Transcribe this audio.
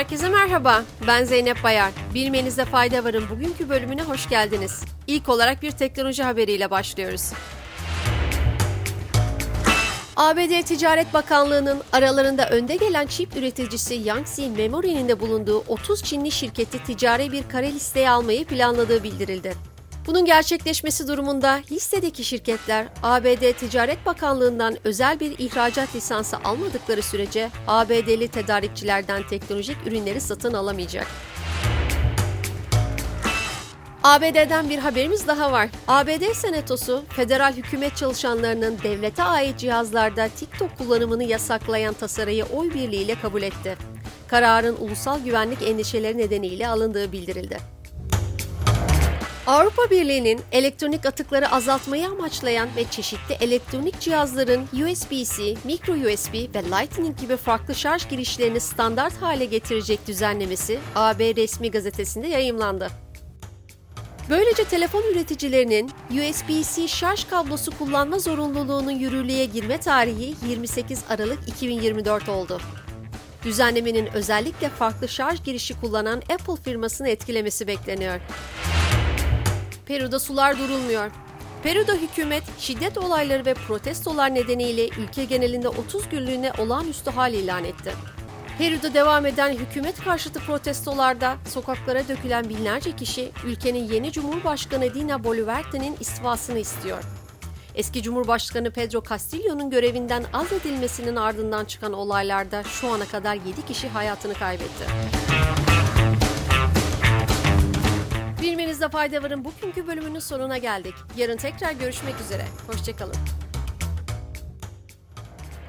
Herkese merhaba, ben Zeynep Bayar. Bilmenizde fayda varın bugünkü bölümüne hoş geldiniz. İlk olarak bir teknoloji haberiyle başlıyoruz. ABD Ticaret Bakanlığı'nın aralarında önde gelen çip üreticisi Yangtze Memory'nin de bulunduğu 30 Çinli şirketi ticari bir kare listeye almayı planladığı bildirildi. Bunun gerçekleşmesi durumunda listedeki şirketler ABD Ticaret Bakanlığı'ndan özel bir ihracat lisansı almadıkları sürece ABD'li tedarikçilerden teknolojik ürünleri satın alamayacak. ABD'den bir haberimiz daha var. ABD Senatosu, federal hükümet çalışanlarının devlete ait cihazlarda TikTok kullanımını yasaklayan tasarıyı oy birliğiyle kabul etti. Kararın ulusal güvenlik endişeleri nedeniyle alındığı bildirildi. Avrupa Birliği'nin elektronik atıkları azaltmayı amaçlayan ve çeşitli elektronik cihazların USB-C, micro USB ve Lightning gibi farklı şarj girişlerini standart hale getirecek düzenlemesi AB resmi gazetesinde yayımlandı. Böylece telefon üreticilerinin USB-C şarj kablosu kullanma zorunluluğunun yürürlüğe girme tarihi 28 Aralık 2024 oldu. Düzenlemenin özellikle farklı şarj girişi kullanan Apple firmasını etkilemesi bekleniyor. Peru'da sular durulmuyor. Peru'da hükümet şiddet olayları ve protestolar nedeniyle ülke genelinde 30 günlüğüne olağanüstü hal ilan etti. Peru'da devam eden hükümet karşıtı protestolarda sokaklara dökülen binlerce kişi ülkenin yeni Cumhurbaşkanı Dina Boluarte'nin istifasını istiyor. Eski Cumhurbaşkanı Pedro Castillo'nun görevinden azledilmesinin ardından çıkan olaylarda şu ana kadar 7 kişi hayatını kaybetti. Bilmenizde fayda varın bugünkü bölümünün sonuna geldik. Yarın tekrar görüşmek üzere. Hoşçakalın.